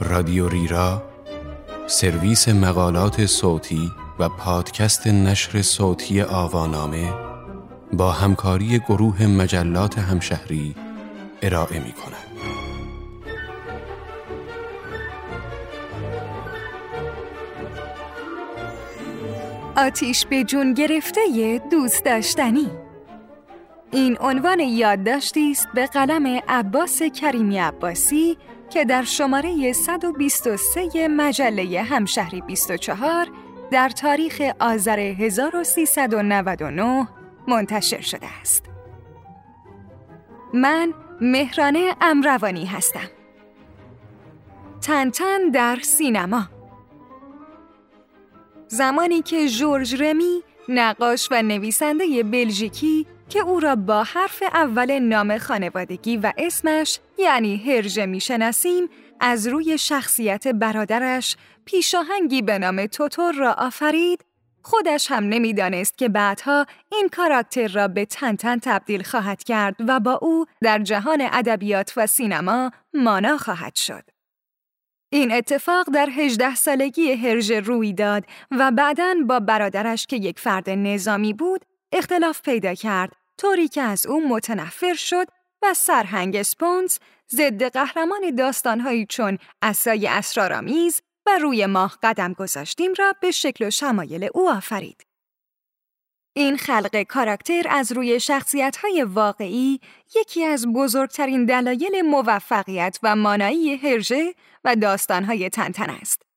رادیو ریرا سرویس مقالات صوتی و پادکست نشر صوتی آوانامه با همکاری گروه مجلات همشهری ارائه می کند. آتیش به جون گرفته دوست داشتنی این عنوان یادداشتی است به قلم عباس کریمی عباسی که در شماره 123 مجله همشهری 24 در تاریخ آذر 1399 منتشر شده است. من مهرانه امروانی هستم. تنتن در سینما زمانی که جورج رمی نقاش و نویسنده بلژیکی که او را با حرف اول نام خانوادگی و اسمش یعنی هرژه می‌شناسیم از روی شخصیت برادرش پیشاهنگی به نام توتور را آفرید خودش هم نمی‌دانست که بعدها این کاراکتر را به تنتن تبدیل خواهد کرد و با او در جهان ادبیات و سینما مانا خواهد شد. این اتفاق در 18 سالگی هرژه روی داد و بعدا با برادرش که یک فرد نظامی بود اختلاف پیدا کرد طوری که از او متنفر شد و سرهنگ سپونز ضد قهرمان داستانهایی چون اسای اسرارآمیز و روی ماه قدم گذاشتیم را به شکل و شمایل او آفرید. این خلق کاراکتر از روی شخصیت‌های واقعی یکی از بزرگترین دلایل موفقیت و مانایی هرژه و داستانهای تنتن است.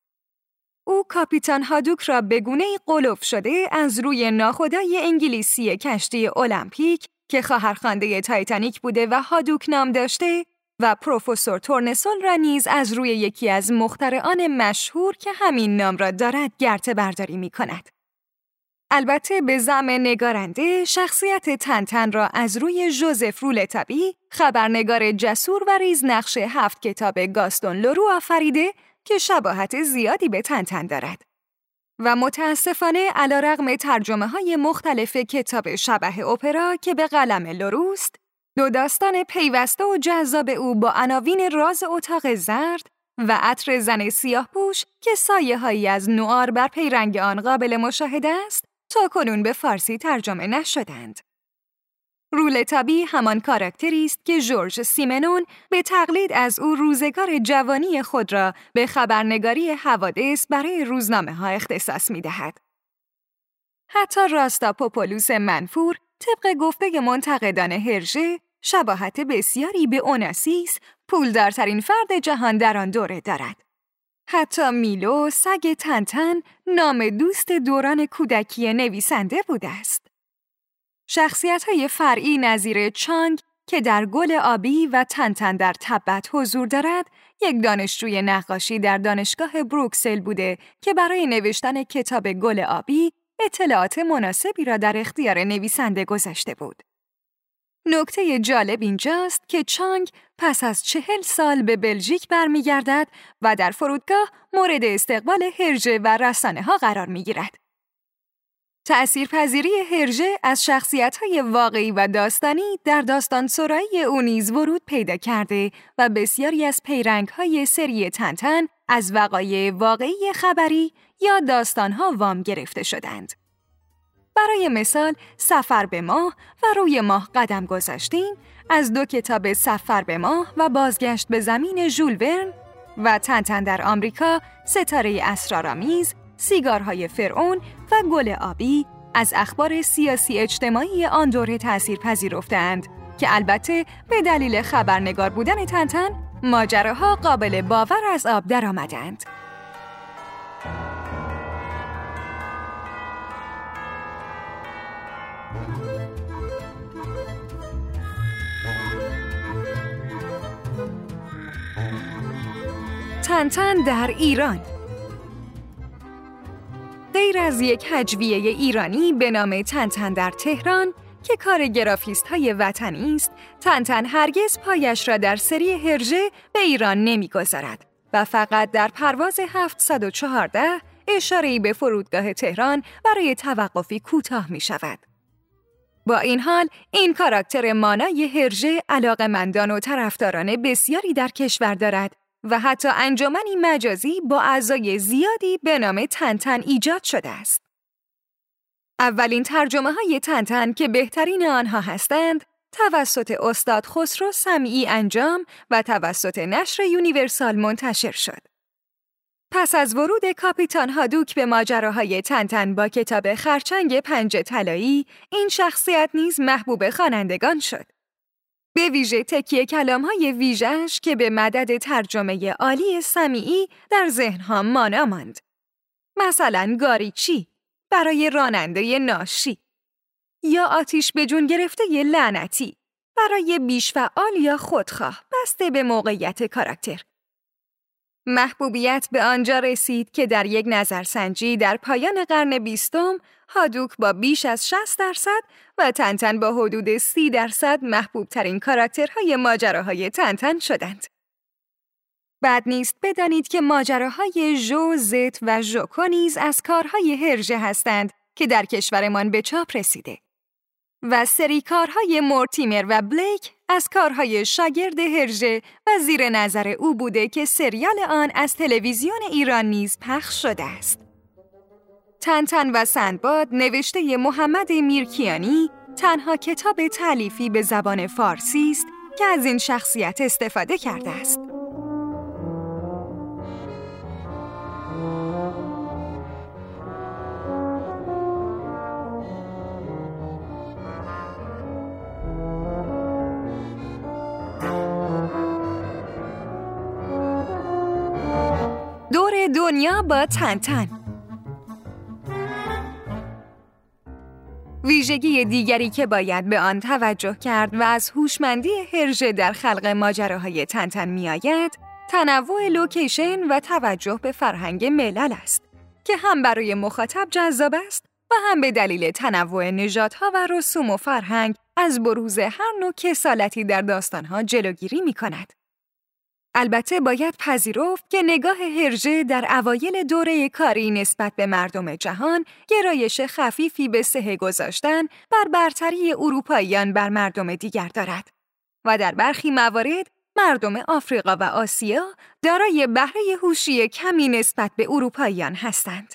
او کاپیتان هادوک را به گونه قلوف شده از روی ناخدای انگلیسی کشتی المپیک که خواهرخوانده تایتانیک بوده و هادوک نام داشته و پروفسور تورنسول را نیز از روی یکی از مخترعان مشهور که همین نام را دارد گرته برداری می کند. البته به زم نگارنده شخصیت تنتن را از روی جوزف رولتبی خبرنگار جسور و ریز نقش هفت کتاب گاستون لورو آفریده که شباهت زیادی به تنتن دارد. و متاسفانه علا رغم ترجمه های مختلف کتاب شبه اپرا که به قلم لروست، دو داستان پیوسته و جذاب او با عناوین راز اتاق زرد و عطر زن سیاه پوش که سایه هایی از نوار بر پیرنگ آن قابل مشاهده است تا کنون به فارسی ترجمه نشدند. رولتابی همان کاراکتری است که جورج سیمنون به تقلید از او روزگار جوانی خود را به خبرنگاری حوادث برای روزنامه ها اختصاص می دهد. حتی راستا پوپولوس منفور طبق گفته منتقدان هرژه شباهت بسیاری به اوناسیس پولدارترین فرد جهان در آن دوره دارد. حتی میلو سگ تنتن نام دوست دوران کودکی نویسنده بوده است. شخصیت های فرعی نظیر چانگ که در گل آبی و تنتن در تبت حضور دارد، یک دانشجوی نقاشی در دانشگاه بروکسل بوده که برای نوشتن کتاب گل آبی اطلاعات مناسبی را در اختیار نویسنده گذاشته بود. نکته جالب اینجاست که چانگ پس از چهل سال به بلژیک برمیگردد و در فرودگاه مورد استقبال هرژه و رسانه ها قرار می گیرد. تأثیرپذیری هرژه از شخصیت‌های واقعی و داستانی در داستان سرایی او نیز ورود پیدا کرده و بسیاری از پیرنگ‌های سری تنتن از وقایع واقعی خبری یا داستان‌ها وام گرفته شدند. برای مثال سفر به ماه و روی ماه قدم گذاشتیم از دو کتاب سفر به ماه و بازگشت به زمین ژول ورن و تنتن در آمریکا ستاره اسرارآمیز سیگارهای فرعون و گل آبی از اخبار سیاسی اجتماعی آن دوره تأثیر پذیرفتند که البته به دلیل خبرنگار بودن تنتن ماجراها قابل باور از آب درآمدند. تنتن در ایران غیر از یک هجویه ایرانی به نام تنتن در تهران که کار گرافیست های وطنی است، تنتن هرگز پایش را در سری هرژه به ایران نمی‌گذارد و فقط در پرواز 714 اشاره به فرودگاه تهران برای توقفی کوتاه می شود. با این حال این کاراکتر مانای هرژه علاقه مندان و طرفداران بسیاری در کشور دارد و حتی انجمنی مجازی با اعضای زیادی به نام تنتن ایجاد شده است. اولین ترجمه های تنتن که بهترین آنها هستند توسط استاد خسرو سمیعی انجام و توسط نشر یونیورسال منتشر شد. پس از ورود کاپیتان هادوک به ماجراهای تنتن با کتاب خرچنگ پنج طلایی، این شخصیت نیز محبوب خوانندگان شد. به ویژه تکیه کلام های ویژش که به مدد ترجمه عالی سمیعی در ذهنها مانا ماند. مثلا گاریچی برای راننده ناشی یا آتیش به جون گرفته لعنتی برای بیشفعال یا خودخواه بسته به موقعیت کاراکتر. محبوبیت به آنجا رسید که در یک نظرسنجی در پایان قرن بیستم هادوک با بیش از 60 درصد و تنتن با حدود 30 درصد محبوب ترین کاراکترهای ماجراهای تنتن شدند. بعد نیست بدانید که ماجراهای جو، زت و ژوکو نیز از کارهای هرژه هستند که در کشورمان به چاپ رسیده. و سری کارهای مورتیمر و بلیک از کارهای شاگرد هرژه و زیر نظر او بوده که سریال آن از تلویزیون ایران نیز پخش شده است. تنتن و سندباد نوشته محمد میرکیانی تنها کتاب تعلیفی به زبان فارسی است که از این شخصیت استفاده کرده است. دور دنیا با تنتن ویژگی دیگری که باید به آن توجه کرد و از هوشمندی هرژه در خلق ماجراهای تنتن میآید تنوع لوکیشن و توجه به فرهنگ ملل است که هم برای مخاطب جذاب است و هم به دلیل تنوع نژادها و رسوم و فرهنگ از بروز هر نوع کسالتی در داستانها جلوگیری می کند. البته باید پذیرفت که نگاه هرژه در اوایل دوره کاری نسبت به مردم جهان گرایش خفیفی به سه گذاشتن بر برتری اروپاییان بر مردم دیگر دارد و در برخی موارد مردم آفریقا و آسیا دارای بهره هوشی کمی نسبت به اروپاییان هستند.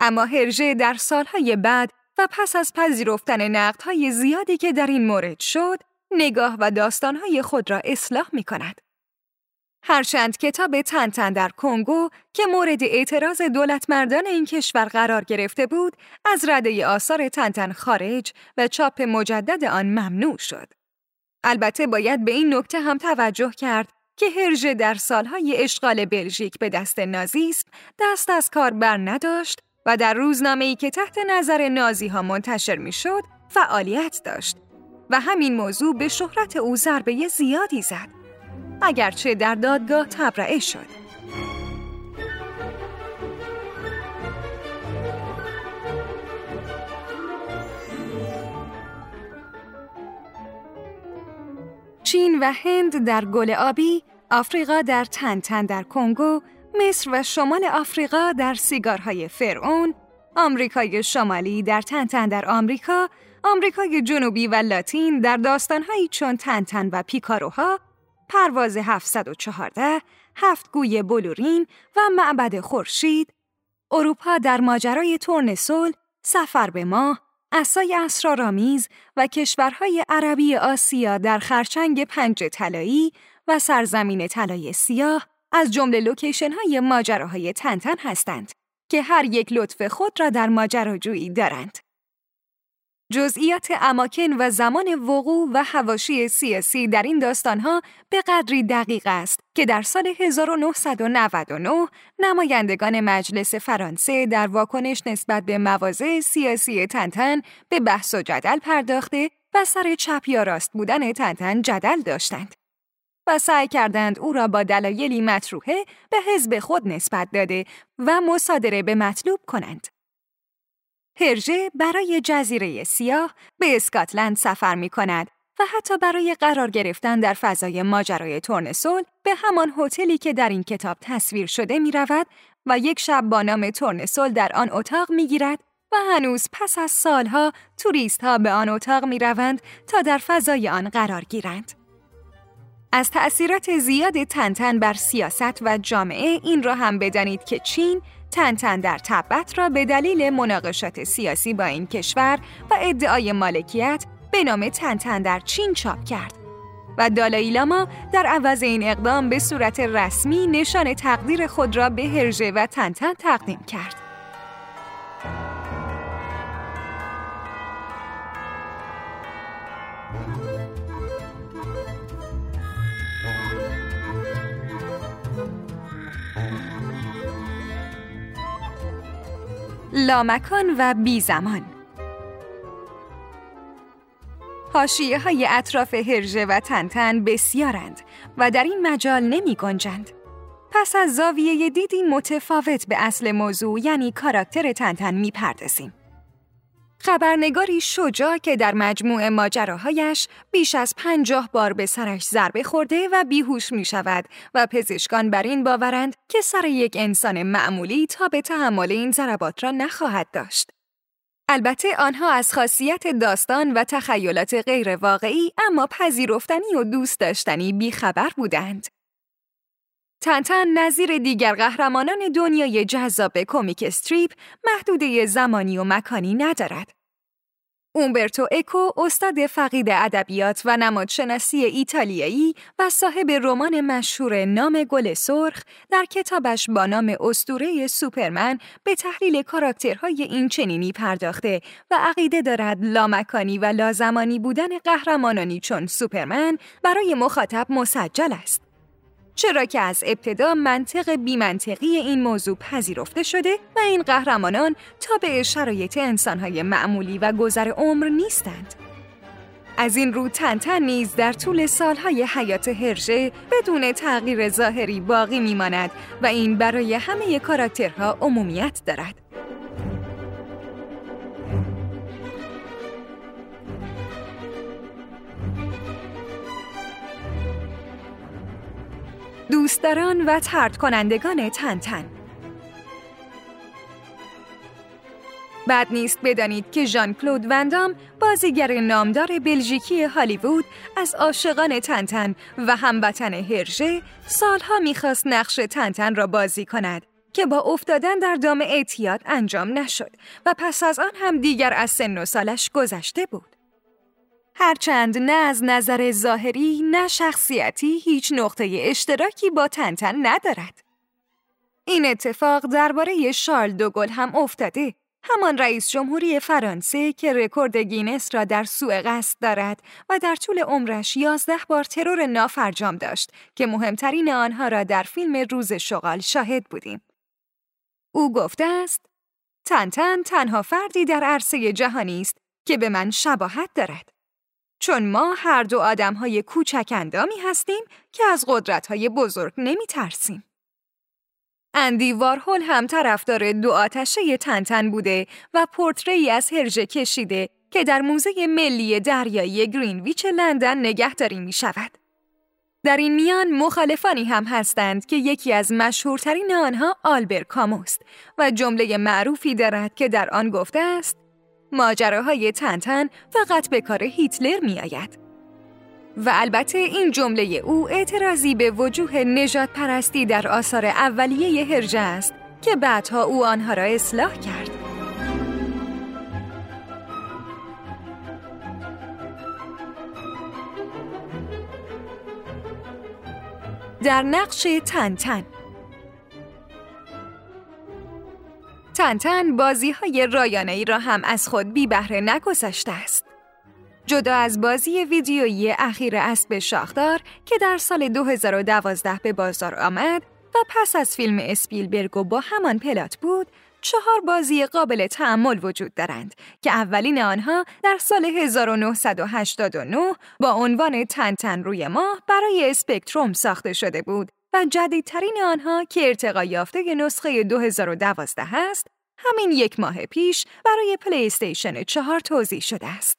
اما هرژه در سالهای بعد و پس از پذیرفتن نقدهای زیادی که در این مورد شد، نگاه و داستانهای خود را اصلاح می کند. هرچند کتاب تنتن در کنگو که مورد اعتراض دولت مردان این کشور قرار گرفته بود، از رده آثار تنتن خارج و چاپ مجدد آن ممنوع شد. البته باید به این نکته هم توجه کرد که هرژه در سالهای اشغال بلژیک به دست نازیسم دست از کار بر نداشت و در روزنامه‌ای که تحت نظر نازی ها منتشر می‌شد فعالیت داشت و همین موضوع به شهرت او ضربه زیادی زد. اگرچه در دادگاه تبرئه شد. چین و هند در گل آبی، آفریقا در تنتن در کنگو، مصر و شمال آفریقا در سیگارهای فرعون، آمریکای شمالی در تنتن در آمریکا، آمریکای جنوبی و لاتین در داستانهایی چون تنتن و پیکاروها پرواز 714، هفت گوی بلورین و معبد خورشید، اروپا در ماجرای تورن صلح، سفر به ماه، اسای اسرارآمیز و کشورهای عربی آسیا در خرچنگ پنج طلایی و سرزمین طلای سیاه از جمله لوکیشن های ماجراهای تنتن هستند که هر یک لطف خود را در ماجراجویی دارند. جزئیات اماکن و زمان وقوع و هواشی سیاسی در این داستانها به قدری دقیق است که در سال 1999 نمایندگان مجلس فرانسه در واکنش نسبت به مواضع سیاسی تنتن به بحث و جدل پرداخته و سر چپ یا راست بودن تنتن جدل داشتند. و سعی کردند او را با دلایلی مطروحه به حزب خود نسبت داده و مصادره به مطلوب کنند. هرژه برای جزیره سیاه به اسکاتلند سفر می کند و حتی برای قرار گرفتن در فضای ماجرای تورنسول به همان هتلی که در این کتاب تصویر شده می رود و یک شب با نام تورنسول در آن اتاق می گیرد و هنوز پس از سالها توریست ها به آن اتاق می روند تا در فضای آن قرار گیرند. از تأثیرات زیاد تنتن بر سیاست و جامعه این را هم بدانید که چین تنتن در تبت را به دلیل مناقشات سیاسی با این کشور و ادعای مالکیت به نام تنتن در چین چاپ کرد و دالایی لاما در عوض این اقدام به صورت رسمی نشان تقدیر خود را به هرژه و تنتن تقدیم کرد. لامکان و بی زمان هاشیه های اطراف هرژه و تنتن بسیارند و در این مجال نمی گنجند. پس از زاویه دیدی متفاوت به اصل موضوع یعنی کاراکتر تنتن می پردازیم. خبرنگاری شجاع که در مجموع ماجراهایش بیش از پنجاه بار به سرش ضربه خورده و بیهوش می شود و پزشکان بر این باورند که سر یک انسان معمولی تا به تحمل این ضربات را نخواهد داشت. البته آنها از خاصیت داستان و تخیلات غیر واقعی اما پذیرفتنی و دوست داشتنی بیخبر بودند. تنتن نظیر دیگر قهرمانان دنیای جذاب کمیک استریپ محدوده زمانی و مکانی ندارد. اومبرتو اکو استاد فقید ادبیات و نمادشناسی ایتالیایی و صاحب رمان مشهور نام گل سرخ در کتابش با نام استوره سوپرمن به تحلیل کاراکترهای این چنینی پرداخته و عقیده دارد لامکانی و لازمانی بودن قهرمانانی چون سوپرمن برای مخاطب مسجل است. چرا که از ابتدا منطق بیمنطقی این موضوع پذیرفته شده و این قهرمانان تا به شرایط انسانهای معمولی و گذر عمر نیستند. از این رو تنتن نیز در طول سالهای حیات هرژه بدون تغییر ظاهری باقی میماند و این برای همه کاراکترها عمومیت دارد. دوستداران و ترد کنندگان تنتن بعد نیست بدانید که ژان کلود وندام بازیگر نامدار بلژیکی هالیوود از عاشقان تنتن و هموطن هرژه سالها می‌خواست نقش تنتن را بازی کند که با افتادن در دام اعتیاد انجام نشد و پس از آن هم دیگر از سن و سالش گذشته بود. هرچند نه از نظر ظاهری نه شخصیتی هیچ نقطه اشتراکی با تنتن ندارد. این اتفاق درباره شارل دوگل هم افتاده. همان رئیس جمهوری فرانسه که رکورد گینس را در سوء قصد دارد و در طول عمرش یازده بار ترور نافرجام داشت که مهمترین آنها را در فیلم روز شغال شاهد بودیم. او گفته است تنتن تنها فردی در عرصه جهانی است که به من شباهت دارد. چون ما هر دو آدم های کوچک اندامی هستیم که از قدرت های بزرگ نمی ترسیم. اندی وارهول هم طرفدار دو آتشه تنتن بوده و پورتری از هرژه کشیده که در موزه ملی دریایی گرینویچ لندن نگهداری می شود. در این میان مخالفانی هم هستند که یکی از مشهورترین آنها آلبر کاموست و جمله معروفی دارد که در آن گفته است ماجراهای تنتن فقط به کار هیتلر می آید. و البته این جمله او اعتراضی به وجوه نجات پرستی در آثار اولیه هرجه است که بعدها او آنها را اصلاح کرد. در نقش تنتن تنتن بازی های رایانه ای را هم از خود بی بهره نگذاشته است. جدا از بازی ویدیویی اخیر اسب شاخدار که در سال 2012 به بازار آمد و پس از فیلم اسپیلبرگ و با همان پلات بود، چهار بازی قابل تعمل وجود دارند که اولین آنها در سال 1989 با عنوان تنتن روی ماه برای اسپکتروم ساخته شده بود و جدیدترین آنها که ارتقا یافته نسخه 2012 است، همین یک ماه پیش برای پلی استیشن چهار توزیع شده است.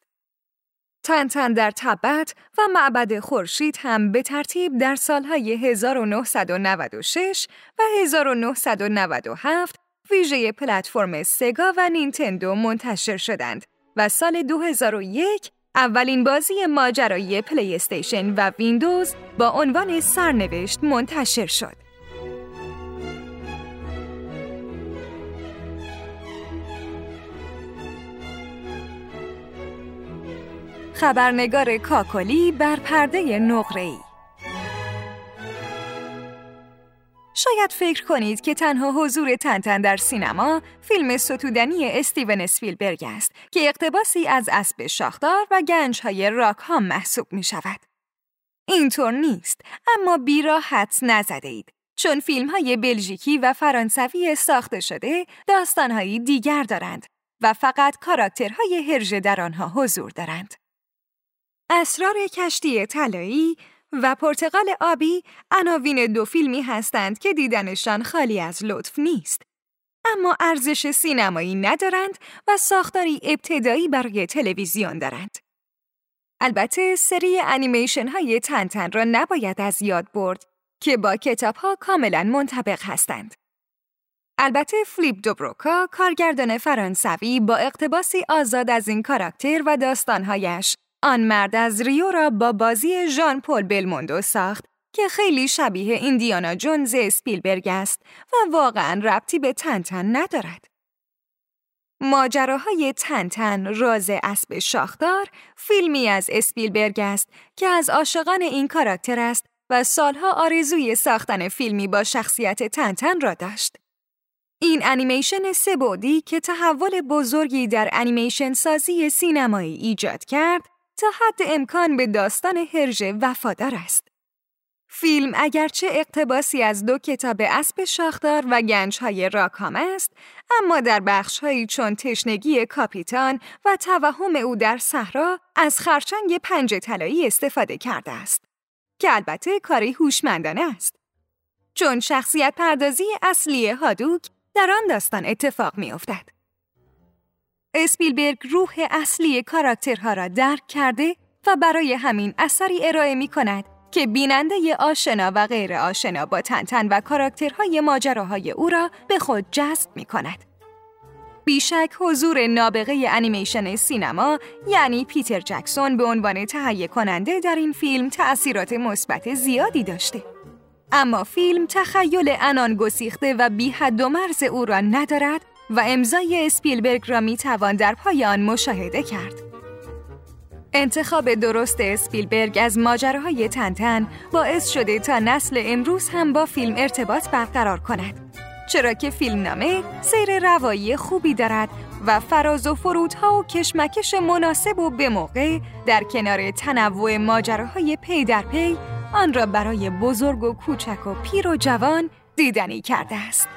تنتن در تبت و معبد خورشید هم به ترتیب در سالهای 1996 و 1997 ویژه پلتفرم سگا و نینتندو منتشر شدند و سال 2001 اولین بازی ماجرایی پلی استیشن و ویندوز با عنوان سرنوشت منتشر شد. خبرنگار کاکلی بر پرده نقره‌ای شاید فکر کنید که تنها حضور تنتن در سینما فیلم ستودنی استیون اسپیلبرگ است که اقتباسی از اسب شاخدار و گنجهای راکهام محسوب می شود. اینطور نیست اما بیراحت نزده اید چون فیلم های بلژیکی و فرانسوی ساخته شده داستانهایی دیگر دارند و فقط کاراکترهای هرژه در آنها حضور دارند. اسرار کشتی طلایی و پرتقال آبی عناوین دو فیلمی هستند که دیدنشان خالی از لطف نیست. اما ارزش سینمایی ندارند و ساختاری ابتدایی برای تلویزیون دارند. البته سری انیمیشن های تنتن را نباید از یاد برد که با کتاب ها کاملا منطبق هستند. البته فلیپ دوبروکا کارگردان فرانسوی با اقتباسی آزاد از این کاراکتر و داستانهایش آن مرد از ریو را با بازی ژان پل بلموندو ساخت که خیلی شبیه ایندیانا جونز اسپیلبرگ است و واقعا ربطی به تنتن ندارد. ماجراهای تنتن راز اسب شاخدار فیلمی از اسپیلبرگ است که از عاشقان این کاراکتر است و سالها آرزوی ساختن فیلمی با شخصیت تنتن را داشت. این انیمیشن سه بودی که تحول بزرگی در انیمیشن سازی سینمایی ایجاد کرد تا حد امکان به داستان هرژه وفادار است. فیلم اگرچه اقتباسی از دو کتاب اسب شاخدار و گنجهای راکام است، اما در بخشهایی چون تشنگی کاپیتان و توهم او در صحرا از خرچنگ پنج طلایی استفاده کرده است. که البته کاری هوشمندانه است. چون شخصیت پردازی اصلی هادوک در آن داستان اتفاق می افتد. اسپیلبرگ روح اصلی کاراکترها را درک کرده و برای همین اثری ارائه می کند که بیننده آشنا و غیر آشنا با تنتن و کاراکترهای ماجراهای او را به خود جذب می کند. بیشک حضور نابغه انیمیشن سینما یعنی پیتر جکسون به عنوان تهیه کننده در این فیلم تأثیرات مثبت زیادی داشته. اما فیلم تخیل انان گسیخته و بی حد و مرز او را ندارد و امضای اسپیلبرگ را می توان در پای آن مشاهده کرد. انتخاب درست اسپیلبرگ از ماجراهای تنتن باعث شده تا نسل امروز هم با فیلم ارتباط برقرار کند. چرا که فیلمنامه سیر روایی خوبی دارد و فراز و فرودها و کشمکش مناسب و به موقع در کنار تنوع ماجراهای پی در پی آن را برای بزرگ و کوچک و پیر و جوان دیدنی کرده است.